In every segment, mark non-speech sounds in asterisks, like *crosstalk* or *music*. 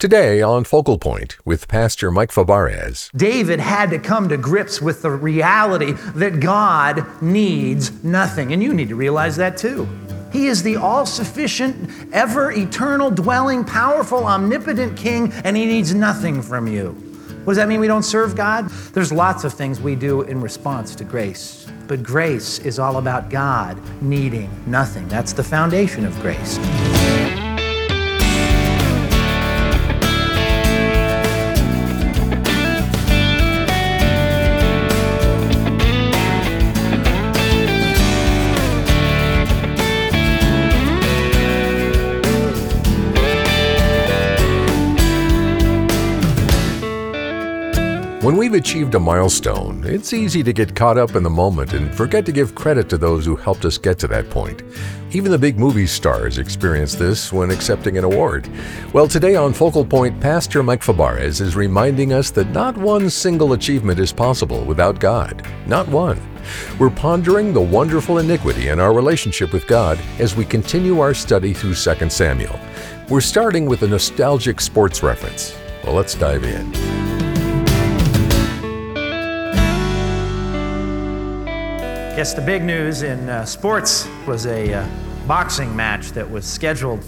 Today on Focal Point with Pastor Mike Fabarez. David had to come to grips with the reality that God needs nothing. And you need to realize that too. He is the all sufficient, ever eternal, dwelling, powerful, omnipotent King, and He needs nothing from you. What does that mean we don't serve God? There's lots of things we do in response to grace. But grace is all about God needing nothing. That's the foundation of grace. When we've achieved a milestone, it's easy to get caught up in the moment and forget to give credit to those who helped us get to that point. Even the big movie stars experience this when accepting an award. Well, today on Focal Point, Pastor Mike Fabarez is reminding us that not one single achievement is possible without God. Not one. We're pondering the wonderful iniquity in our relationship with God as we continue our study through 2 Samuel. We're starting with a nostalgic sports reference. Well, let's dive in. Yes, the big news in uh, sports was a uh, boxing match that was scheduled.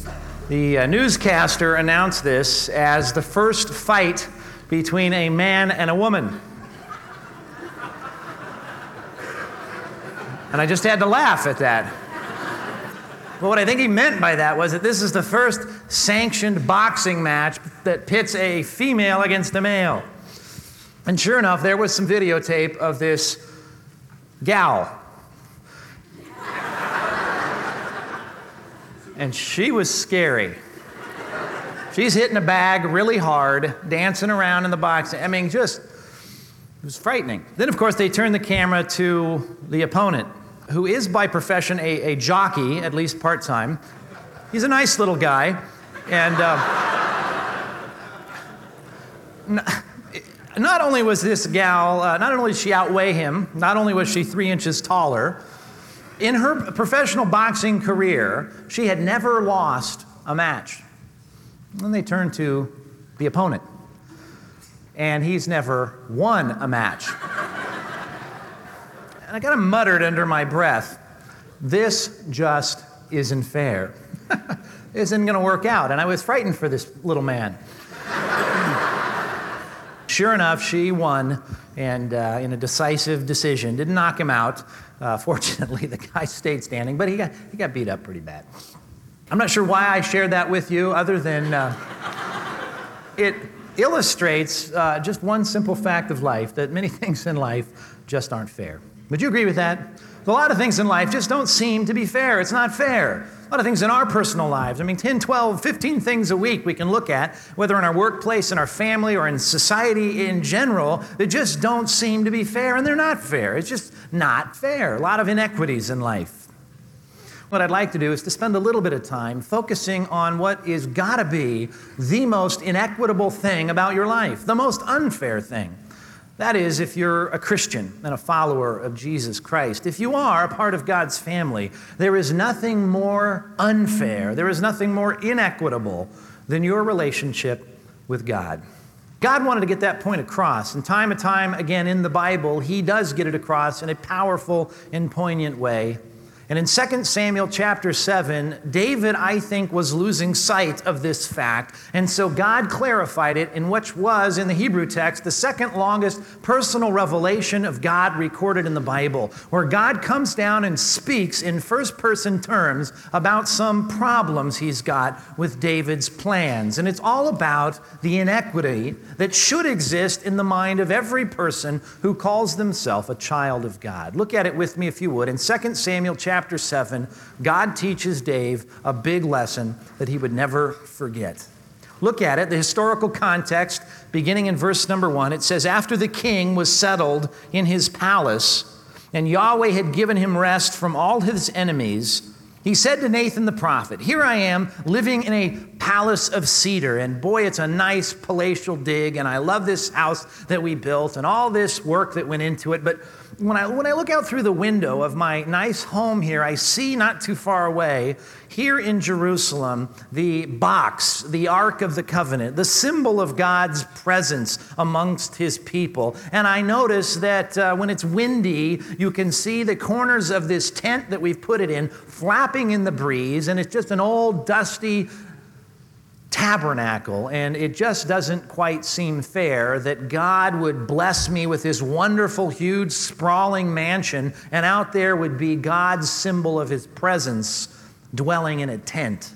The uh, newscaster announced this as the first fight between a man and a woman. And I just had to laugh at that. But what I think he meant by that was that this is the first sanctioned boxing match that pits a female against a male. And sure enough, there was some videotape of this gal and she was scary. She's hitting a bag really hard, dancing around in the box. I mean, just, it was frightening. Then, of course, they turn the camera to the opponent, who is by profession a, a jockey, at least part time. He's a nice little guy. And uh, not only was this gal, uh, not only did she outweigh him, not only was she three inches taller, in her professional boxing career, she had never lost a match. Then they turned to the opponent, and he's never won a match. and I kind of muttered under my breath, this just isn't fair. *laughs* isn't going to work out. And I was frightened for this little man. sure enough, she won, and uh, in a decisive decision, didn't knock him out, uh, fortunately, *laughs* the guy stayed standing, but he got, he got beat up pretty bad. I'm not sure why I shared that with you, other than uh, it illustrates uh, just one simple fact of life that many *laughs* things in life just aren't fair. Would you agree with that? A lot of things in life just don't seem to be fair. It's not fair. A lot of things in our personal lives. I mean, 10, 12, 15 things a week we can look at, whether in our workplace, in our family, or in society in general, that just don't seem to be fair, and they're not fair. It's just not fair. A lot of inequities in life. What I'd like to do is to spend a little bit of time focusing on what is gotta be the most inequitable thing about your life, the most unfair thing. That is, if you're a Christian and a follower of Jesus Christ. If you are a part of God's family, there is nothing more unfair, there is nothing more inequitable than your relationship with God. God wanted to get that point across, and time and time again in the Bible, He does get it across in a powerful and poignant way. And in 2 Samuel chapter 7, David, I think, was losing sight of this fact. And so God clarified it in which was, in the Hebrew text, the second longest personal revelation of God recorded in the Bible, where God comes down and speaks in first person terms about some problems he's got with David's plans. And it's all about the inequity that should exist in the mind of every person who calls themselves a child of God. Look at it with me, if you would. In 2 Samuel chapter chapter 7, God teaches Dave a big lesson that he would never forget. Look at it, the historical context, beginning in verse number 1. It says, After the king was settled in his palace, and Yahweh had given him rest from all his enemies, he said to Nathan the prophet, Here I am living in a palace of cedar, and boy, it's a nice palatial dig, and I love this house that we built and all this work that went into it. But when I, when I look out through the window of my nice home here, I see not too far away, here in Jerusalem, the box, the Ark of the Covenant, the symbol of God's presence amongst his people. And I notice that uh, when it's windy, you can see the corners of this tent that we've put it in flapping in the breeze, and it's just an old, dusty, tabernacle, and it just doesn't quite seem fair that God would bless me with this wonderful, huge, sprawling mansion, and out there would be God's symbol of his presence dwelling in a tent.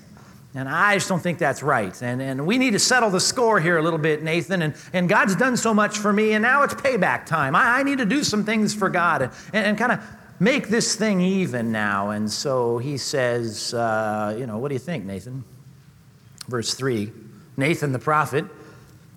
And I just don't think that's right. And, and we need to settle the score here a little bit, Nathan. And, and God's done so much for me, and now it's payback time. I, I need to do some things for God and, and, and kind of make this thing even now. And so he says, uh, You know, what do you think, Nathan? Verse 3 Nathan the prophet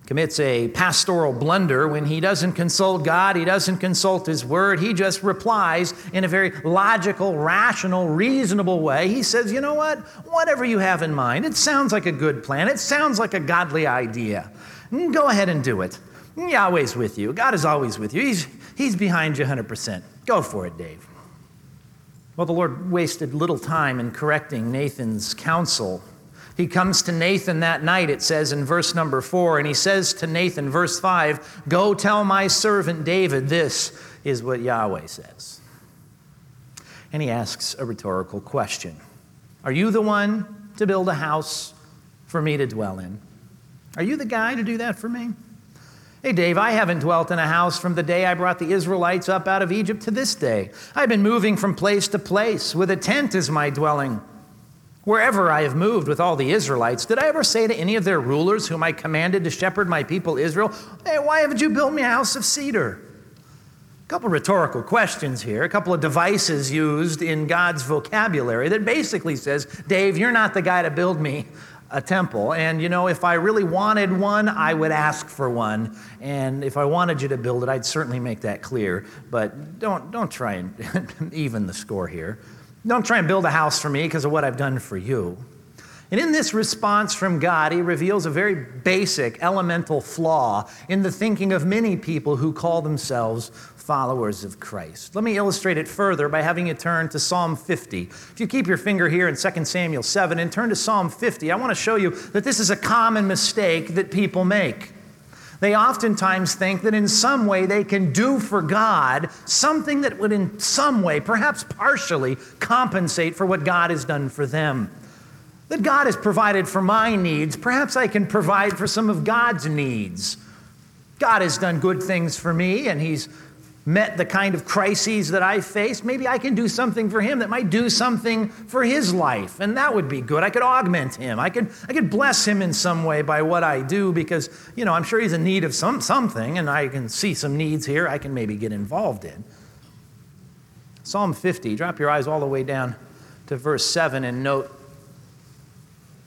commits a pastoral blunder when he doesn't consult God, he doesn't consult his word, he just replies in a very logical, rational, reasonable way. He says, You know what? Whatever you have in mind, it sounds like a good plan, it sounds like a godly idea. Go ahead and do it. Yahweh's with you. God is always with you. He's, he's behind you 100%. Go for it, Dave. Well, the Lord wasted little time in correcting Nathan's counsel he comes to Nathan that night, it says in verse number four, and he says to Nathan, verse five, Go tell my servant David, this is what Yahweh says. And he asks a rhetorical question Are you the one to build a house for me to dwell in? Are you the guy to do that for me? Hey, Dave, I haven't dwelt in a house from the day I brought the Israelites up out of Egypt to this day. I've been moving from place to place with a tent as my dwelling. Wherever I have moved with all the Israelites, did I ever say to any of their rulers whom I commanded to shepherd my people Israel, Hey, why haven't you built me a house of cedar? A couple of rhetorical questions here, a couple of devices used in God's vocabulary that basically says, Dave, you're not the guy to build me a temple. And you know, if I really wanted one, I would ask for one. And if I wanted you to build it, I'd certainly make that clear. But don't, don't try and *laughs* even the score here. Don't try and build a house for me because of what I've done for you. And in this response from God, he reveals a very basic, elemental flaw in the thinking of many people who call themselves followers of Christ. Let me illustrate it further by having you turn to Psalm 50. If you keep your finger here in 2 Samuel 7 and turn to Psalm 50, I want to show you that this is a common mistake that people make. They oftentimes think that in some way they can do for God something that would, in some way, perhaps partially, compensate for what God has done for them. That God has provided for my needs, perhaps I can provide for some of God's needs. God has done good things for me, and He's met the kind of crises that I faced, maybe I can do something for him that might do something for his life. And that would be good. I could augment him. I could, I could bless him in some way by what I do because, you know, I'm sure he's in need of some, something and I can see some needs here I can maybe get involved in. Psalm 50, drop your eyes all the way down to verse 7 and note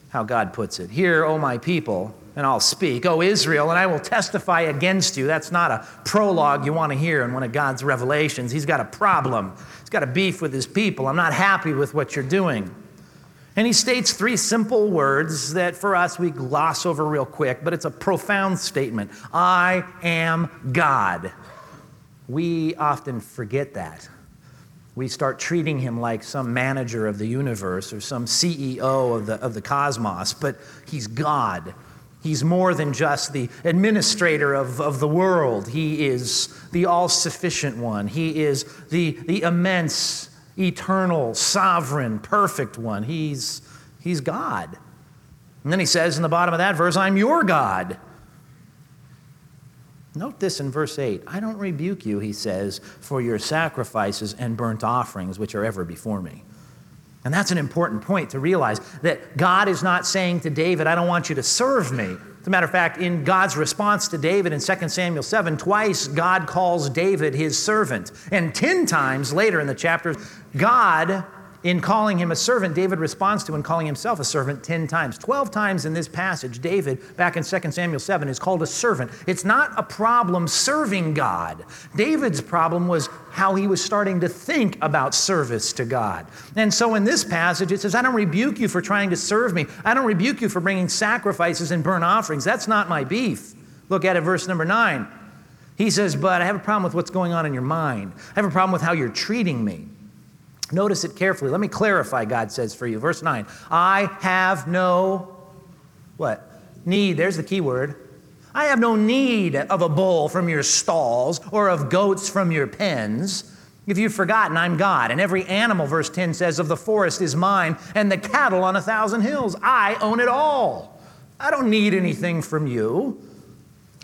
how God puts it. Here, O my people, and I'll speak. O Israel, and I will testify against you. That's not a prologue you want to hear in one of God's revelations. He's got a problem, he's got a beef with his people. I'm not happy with what you're doing. And he states three simple words that for us we gloss over real quick, but it's a profound statement I am God. We often forget that. We start treating him like some manager of the universe or some CEO of the, of the cosmos, but he's God. He's more than just the administrator of, of the world. He is the all sufficient one. He is the, the immense, eternal, sovereign, perfect one. He's, he's God. And then he says in the bottom of that verse, I'm your God. Note this in verse 8 I don't rebuke you, he says, for your sacrifices and burnt offerings which are ever before me. And that's an important point to realize that God is not saying to David, I don't want you to serve me. As a matter of fact, in God's response to David in 2 Samuel 7, twice God calls David his servant. And 10 times later in the chapter, God in calling him a servant, David responds to in calling himself a servant 10 times. 12 times in this passage, David, back in 2 Samuel 7, is called a servant. It's not a problem serving God. David's problem was how he was starting to think about service to God. And so in this passage, it says, I don't rebuke you for trying to serve me. I don't rebuke you for bringing sacrifices and burnt offerings. That's not my beef. Look at it, verse number 9. He says, But I have a problem with what's going on in your mind. I have a problem with how you're treating me. Notice it carefully. Let me clarify, God says for you. Verse 9 I have no, what? Need. There's the key word. I have no need of a bull from your stalls or of goats from your pens. If you've forgotten, I'm God, and every animal, verse 10 says, of the forest is mine, and the cattle on a thousand hills. I own it all. I don't need anything from you.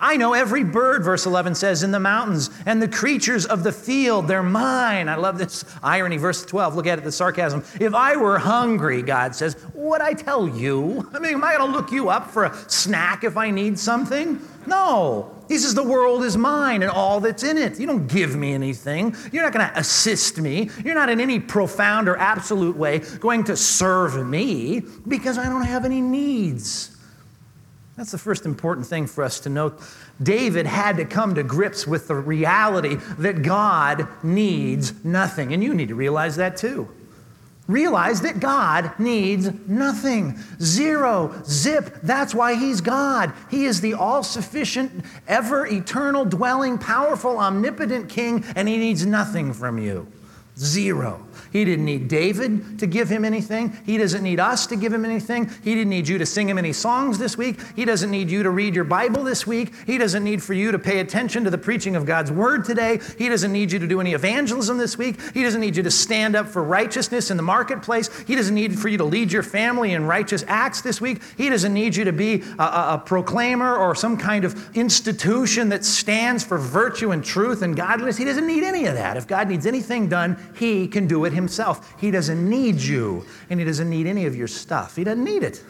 I know every bird, verse 11 says, in the mountains, and the creatures of the field, they're mine. I love this irony. Verse 12, look at it, the sarcasm. If I were hungry, God says, would I tell you? *laughs* I mean, am I going to look you up for a snack if I need something? No. He says, The world is mine and all that's in it. You don't give me anything. You're not going to assist me. You're not in any profound or absolute way going to serve me because I don't have any needs. That's the first important thing for us to note. David had to come to grips with the reality that God needs nothing. And you need to realize that too. Realize that God needs nothing. Zero, zip. That's why He's God. He is the all sufficient, ever eternal, dwelling, powerful, omnipotent King, and He needs nothing from you. Zero. He didn't need David to give him anything. He doesn't need us to give him anything. He didn't need you to sing him any songs this week. He doesn't need you to read your Bible this week. He doesn't need for you to pay attention to the preaching of God's word today. He doesn't need you to do any evangelism this week. He doesn't need you to stand up for righteousness in the marketplace. He doesn't need for you to lead your family in righteous acts this week. He doesn't need you to be a, a, a proclaimer or some kind of institution that stands for virtue and truth and godliness. He doesn't need any of that. If God needs anything done, He can do it himself. He doesn't need you, and he doesn't need any of your stuff. He doesn't need it.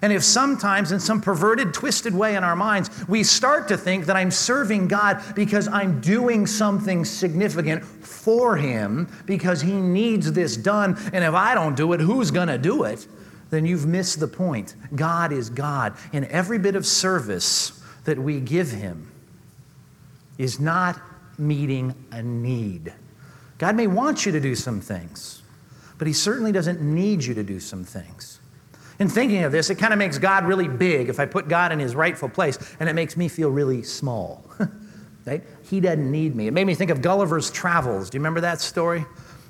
And if sometimes, in some perverted, twisted way in our minds, we start to think that I'm serving God because I'm doing something significant for Him because He needs this done, and if I don't do it, who's going to do it? Then you've missed the point. God is God, and every bit of service that we give Him is not meeting a need. God may want you to do some things, but He certainly doesn't need you to do some things. In thinking of this, it kind of makes God really big if I put God in His rightful place, and it makes me feel really small. *laughs* right? He doesn't need me. It made me think of Gulliver's Travels. Do you remember that story?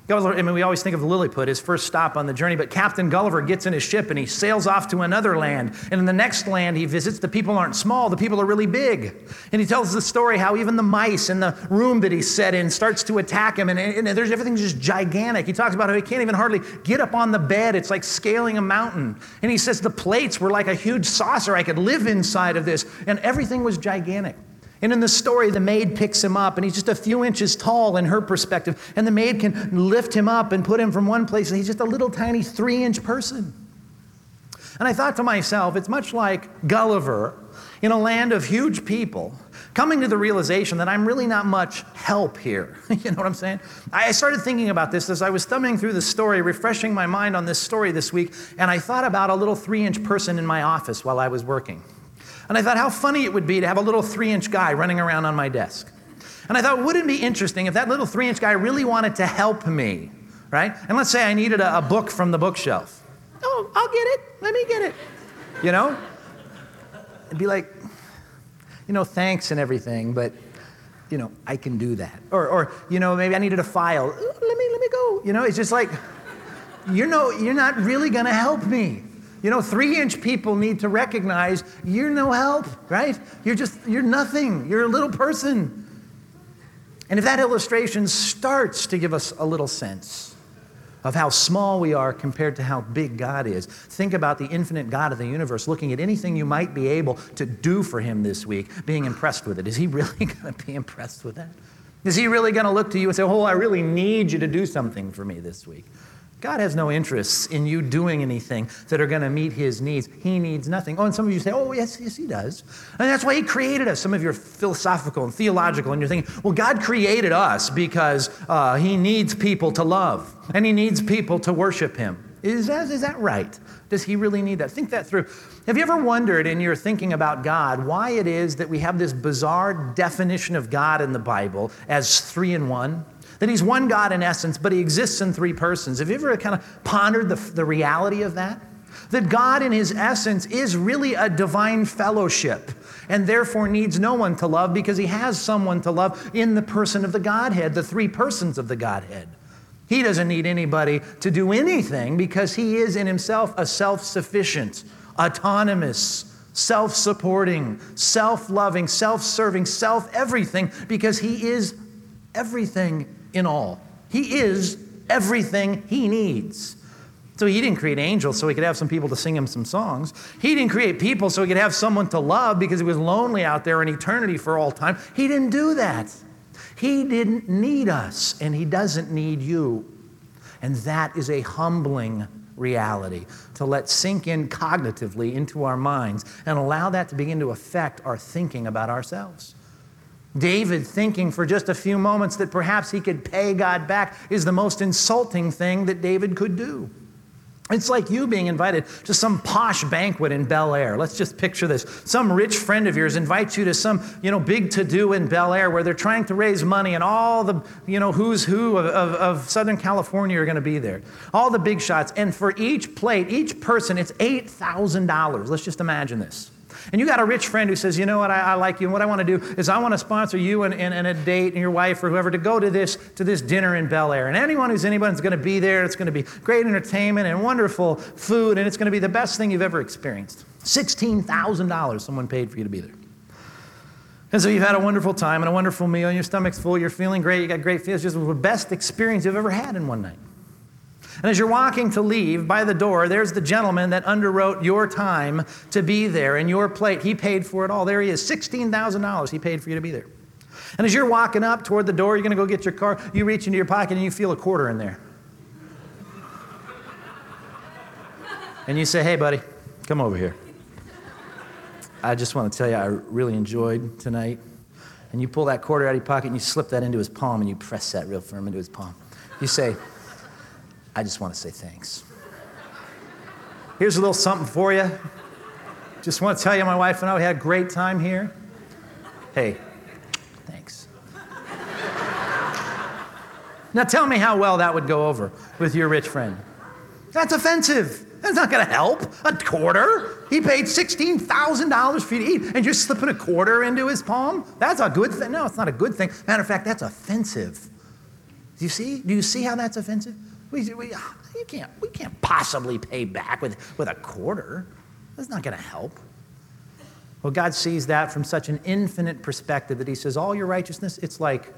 Gulliver, I mean, we always think of Lilliput, his first stop on the journey, but Captain Gulliver gets in his ship and he sails off to another land. And in the next land he visits, the people aren't small, the people are really big. And he tells the story how even the mice in the room that he's set in starts to attack him, and, and there's everything's just gigantic. He talks about how he can't even hardly get up on the bed. It's like scaling a mountain. And he says the plates were like a huge saucer. I could live inside of this. And everything was gigantic. And in the story, the maid picks him up, and he's just a few inches tall in her perspective. And the maid can lift him up and put him from one place, and he's just a little tiny three inch person. And I thought to myself, it's much like Gulliver in a land of huge people coming to the realization that I'm really not much help here. *laughs* you know what I'm saying? I started thinking about this as I was thumbing through the story, refreshing my mind on this story this week, and I thought about a little three inch person in my office while I was working. And I thought how funny it would be to have a little three inch guy running around on my desk. And I thought, wouldn't it be interesting if that little three inch guy really wanted to help me, right? And let's say I needed a, a book from the bookshelf. Oh, I'll get it. Let me get it. You know? It'd be like, you know, thanks and everything, but you know, I can do that. Or, or you know, maybe I needed a file. Let me, let me go. You know, it's just like, you know, you're not really going to help me. You know, three inch people need to recognize you're no help, right? You're just, you're nothing. You're a little person. And if that illustration starts to give us a little sense of how small we are compared to how big God is, think about the infinite God of the universe looking at anything you might be able to do for Him this week, being impressed with it. Is He really *laughs* going to be impressed with that? Is He really going to look to you and say, Oh, I really need you to do something for me this week? God has no interests in you doing anything that are going to meet his needs. He needs nothing. Oh, and some of you say, oh, yes, yes, he does. And that's why he created us. Some of you are philosophical and theological, and you're thinking, well, God created us because uh, he needs people to love and he needs people to worship him. Is that, is that right? Does he really need that? Think that through. Have you ever wondered in your thinking about God why it is that we have this bizarre definition of God in the Bible as three in one? That he's one God in essence, but he exists in three persons. Have you ever kind of pondered the, the reality of that? That God in his essence is really a divine fellowship. and therefore needs no one to love because he has someone to love in the person of the Godhead, the three persons of the Godhead. He doesn't need anybody to do anything because he is in himself a self sufficient, autonomous, self supporting, self loving, self serving, self everything because he is everything in all. He is everything he needs. So he didn't create angels so he could have some people to sing him some songs. He didn't create people so he could have someone to love because he was lonely out there in eternity for all time. He didn't do that. He didn't need us, and he doesn't need you. And that is a humbling reality to let sink in cognitively into our minds and allow that to begin to affect our thinking about ourselves. David thinking for just a few moments that perhaps he could pay God back is the most insulting thing that David could do. It's like you being invited to some posh banquet in Bel Air. Let's just picture this. Some rich friend of yours invites you to some, you know, big to-do in Bel Air where they're trying to raise money and all the, you know, who's who of, of, of Southern California are going to be there. All the big shots. And for each plate, each person, it's $8,000. Let's just imagine this. And you got a rich friend who says, you know what, I, I like you, and what I want to do is I want to sponsor you and, and, and, a date and your wife or whoever to go to this, to this dinner in Bel Air. And anyone who's anybody's going to be there. It's going to be great entertainment and wonderful food, and it's going to be the best thing you've ever experienced. $16,000 someone paid for you to be there. And so you've had a wonderful time and a wonderful meal, and your stomach's full, you're feeling great, you got great feels, just the best experience you've ever had in one night. And as you're walking to leave by the door, there's the gentleman that underwrote your time to be there and your plate. He paid for it all. There he is, $16,000 he paid for you to be there. And as you're walking up toward the door, you're going to go get your car, you reach into your pocket and you feel a quarter in there. And you say, hey, buddy, come over here. I just want to tell you, I really enjoyed tonight. And you pull that quarter out of your pocket and you slip that into his palm and you press that real firm into his palm. You say, I just want to say thanks. Here's a little something for you. Just want to tell you, my wife and I, had a great time here. Hey, thanks. now tell me how well that would go over with your rich friend. That's offensive. That's not going to help. A quarter? He paid $16,000 for you to eat, and you're slipping a quarter into his palm? That's a good thing. No, it's not a good thing. Matter of fact, that's offensive. Do you see? Do you see how that's offensive? We, we, uh, you can't, we can't possibly pay back with, with a quarter. That's not going to help. Well, God sees that from such an infinite perspective that He says, All your righteousness, it's like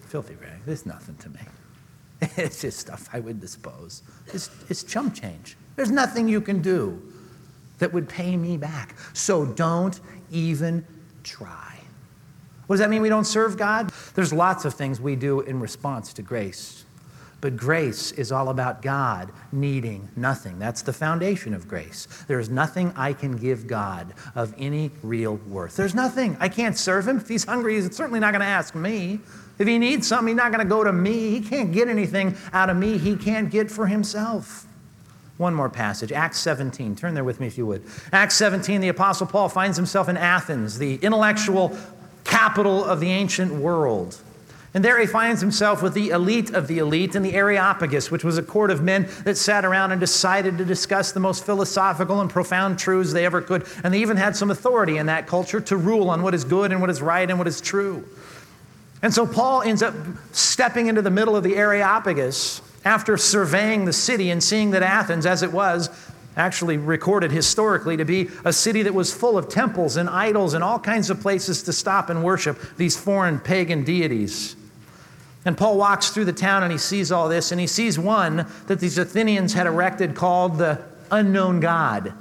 filthy rag. It's nothing to me. *laughs* It's just stuff I would dispose. It's, it's chump change. There's nothing you can do that would pay me back. So don't even try. What does that mean we don't serve God? There's lots of things we do in response to grace. But grace is all about God needing nothing. That's the foundation of grace. There is nothing I can give God of any real worth. There's nothing. I can't serve him. If he's hungry, he's certainly not going to ask me. If he needs something, he's not going to go to me. He can't get anything out of me he can't get for himself. One more passage, Acts 17. Turn there with me if you would. Acts 17, the Apostle Paul finds himself in Athens, the intellectual capital of the ancient world. And there he finds himself with the elite of the elite in the Areopagus, which was a court of men that sat around and decided to discuss the most philosophical and profound truths they ever could. And they even had some authority in that culture to rule on what is good and what is right and what is true. And so Paul ends up stepping into the middle of the Areopagus after surveying the city and seeing that Athens, as it was, actually recorded historically to be a city that was full of temples and idols and all kinds of places to stop and worship these foreign pagan deities. And Paul walks through the town and he sees all this, and he sees one that these Athenians had erected called the unknown God.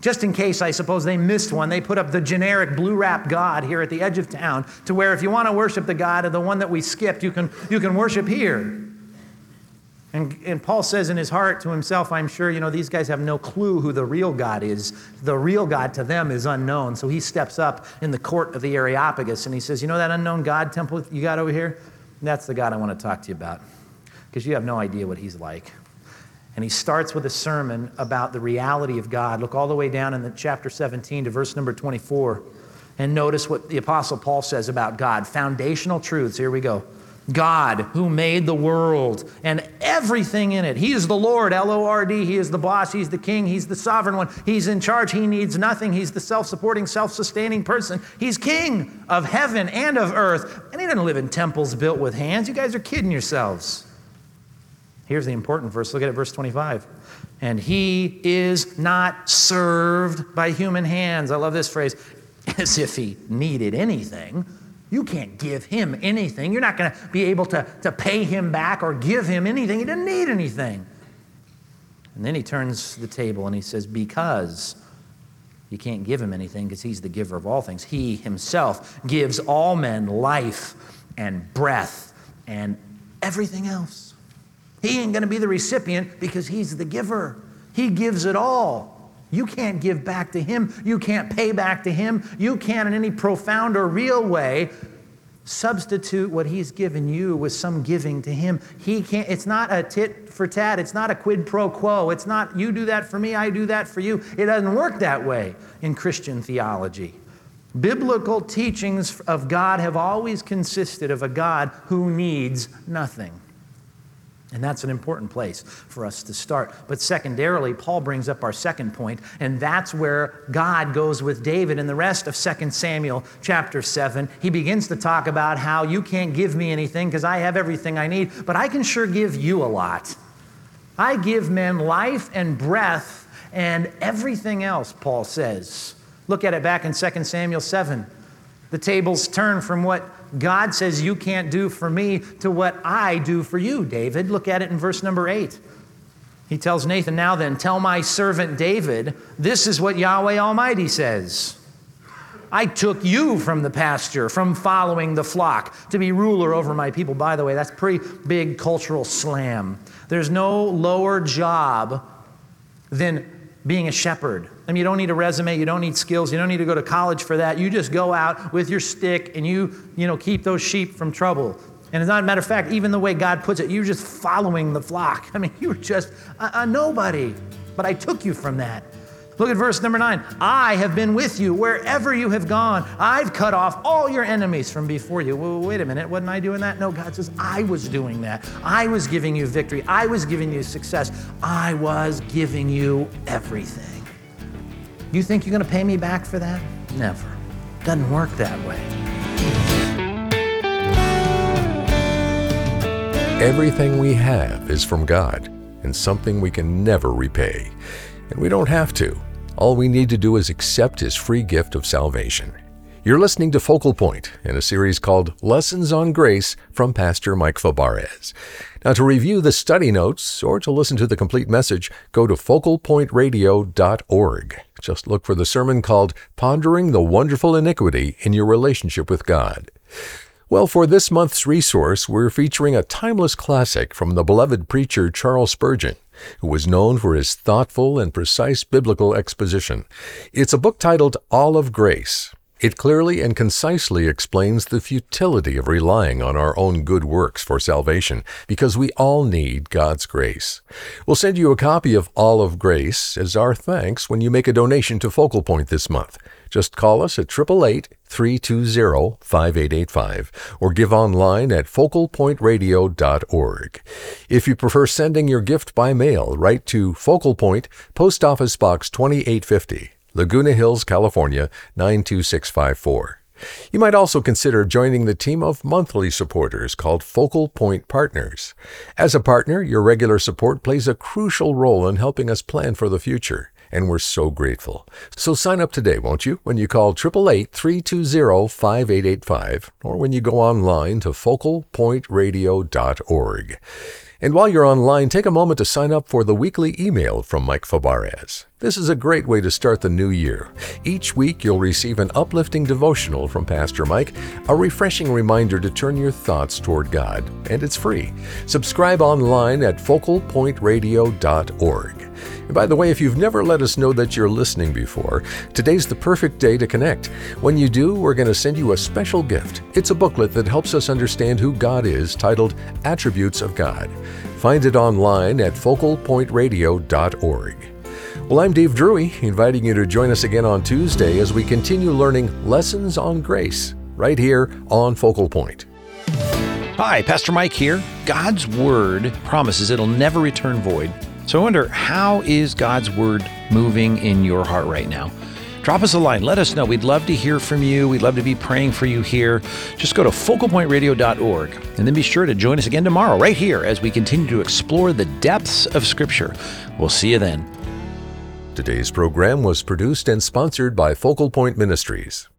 Just in case, I suppose, they missed one, they put up the generic blue wrap God here at the edge of town to where if you want to worship the God of the one that we skipped, you can, you can worship here. And, and Paul says in his heart to himself, I'm sure, you know, these guys have no clue who the real God is. The real God to them is unknown. So he steps up in the court of the Areopagus and he says, You know that unknown God temple you got over here? That's the God I want to talk to you about because you have no idea what he's like. And he starts with a sermon about the reality of God. Look all the way down in the chapter 17 to verse number 24 and notice what the apostle Paul says about God. Foundational truths. Here we go. God who made the world and everything in it. He is the Lord, L O R D. He is the boss. He's the king. He's the sovereign one. He's in charge. He needs nothing. He's the self supporting, self sustaining person. He's king of heaven and of earth. And he doesn't live in temples built with hands. You guys are kidding yourselves. Here's the important verse. Look at it, verse 25. And he is not served by human hands. I love this phrase *laughs* as if he needed anything. You can't give him anything. You're not going to be able to, to pay him back or give him anything. He doesn't need anything. And then he turns the table and he says, Because you can't give him anything because he's the giver of all things. He himself gives all men life and breath and everything else. He ain't going to be the recipient because he's the giver. He gives it all. You can't give back to him. You can't pay back to him. You can't, in any profound or real way, substitute what he's given you with some giving to him. He can't, it's not a tit for tat. It's not a quid pro quo. It's not you do that for me, I do that for you. It doesn't work that way in Christian theology. Biblical teachings of God have always consisted of a God who needs nothing. And that's an important place for us to start. But secondarily, Paul brings up our second point, and that's where God goes with David in the rest of 2 Samuel chapter 7. He begins to talk about how you can't give me anything because I have everything I need, but I can sure give you a lot. I give men life and breath and everything else, Paul says. Look at it back in 2 Samuel 7. The tables turn from what God says you can't do for me to what I do for you, David. Look at it in verse number eight. He tells Nathan, Now then, tell my servant David, this is what Yahweh Almighty says. I took you from the pasture, from following the flock, to be ruler over my people. By the way, that's pretty big cultural slam. There's no lower job than being a shepherd. I mean, you don't need a resume, you don't need skills, you don't need to go to college for that. You just go out with your stick and you, you know, keep those sheep from trouble. And as a matter of fact, even the way God puts it, you're just following the flock. *laughs* I mean, you were just a, a nobody. But I took you from that. Look at verse number nine. I have been with you wherever you have gone. I've cut off all your enemies from before you. Well, wait a minute, wasn't I doing that? No, God says, I was doing that. I was giving you victory. I was giving you success. I was giving you everything. You think you're going to pay me back for that? Never. Doesn't work that way. Everything we have is from God and something we can never repay. And we don't have to. All we need to do is accept His free gift of salvation. You're listening to Focal Point in a series called Lessons on Grace from Pastor Mike Fabarez. Now, to review the study notes or to listen to the complete message, go to focalpointradio.org. Just look for the sermon called Pondering the Wonderful Iniquity in Your Relationship with God. Well, for this month's resource, we're featuring a timeless classic from the beloved preacher Charles Spurgeon who was known for his thoughtful and precise biblical exposition. It's a book titled All of Grace. It clearly and concisely explains the futility of relying on our own good works for salvation, because we all need God's grace. We'll send you a copy of All of Grace as our thanks when you make a donation to Focal Point this month. Just call us at 888 320 5885 or give online at focalpointradio.org. If you prefer sending your gift by mail, write to Focal Point, Post Office Box 2850, Laguna Hills, California 92654. You might also consider joining the team of monthly supporters called Focal Point Partners. As a partner, your regular support plays a crucial role in helping us plan for the future and we're so grateful. So sign up today, won't you, when you call 888-320-5885 or when you go online to focalpointradio.org. And while you're online, take a moment to sign up for the weekly email from Mike Fabarez. This is a great way to start the new year. Each week, you'll receive an uplifting devotional from Pastor Mike, a refreshing reminder to turn your thoughts toward God, and it's free. Subscribe online at focalpointradio.org. And by the way, if you've never let us know that you're listening before, today's the perfect day to connect. When you do, we're going to send you a special gift. It's a booklet that helps us understand who God is, titled Attributes of God. Find it online at focalpointradio.org. Well, I'm Dave Drury, inviting you to join us again on Tuesday as we continue learning lessons on grace right here on Focal Point. Hi, Pastor Mike here. God's Word promises it'll never return void. So I wonder, how is God's Word moving in your heart right now? Drop us a line. Let us know. We'd love to hear from you. We'd love to be praying for you here. Just go to focalpointradio.org and then be sure to join us again tomorrow, right here, as we continue to explore the depths of Scripture. We'll see you then. Today's program was produced and sponsored by Focal Point Ministries.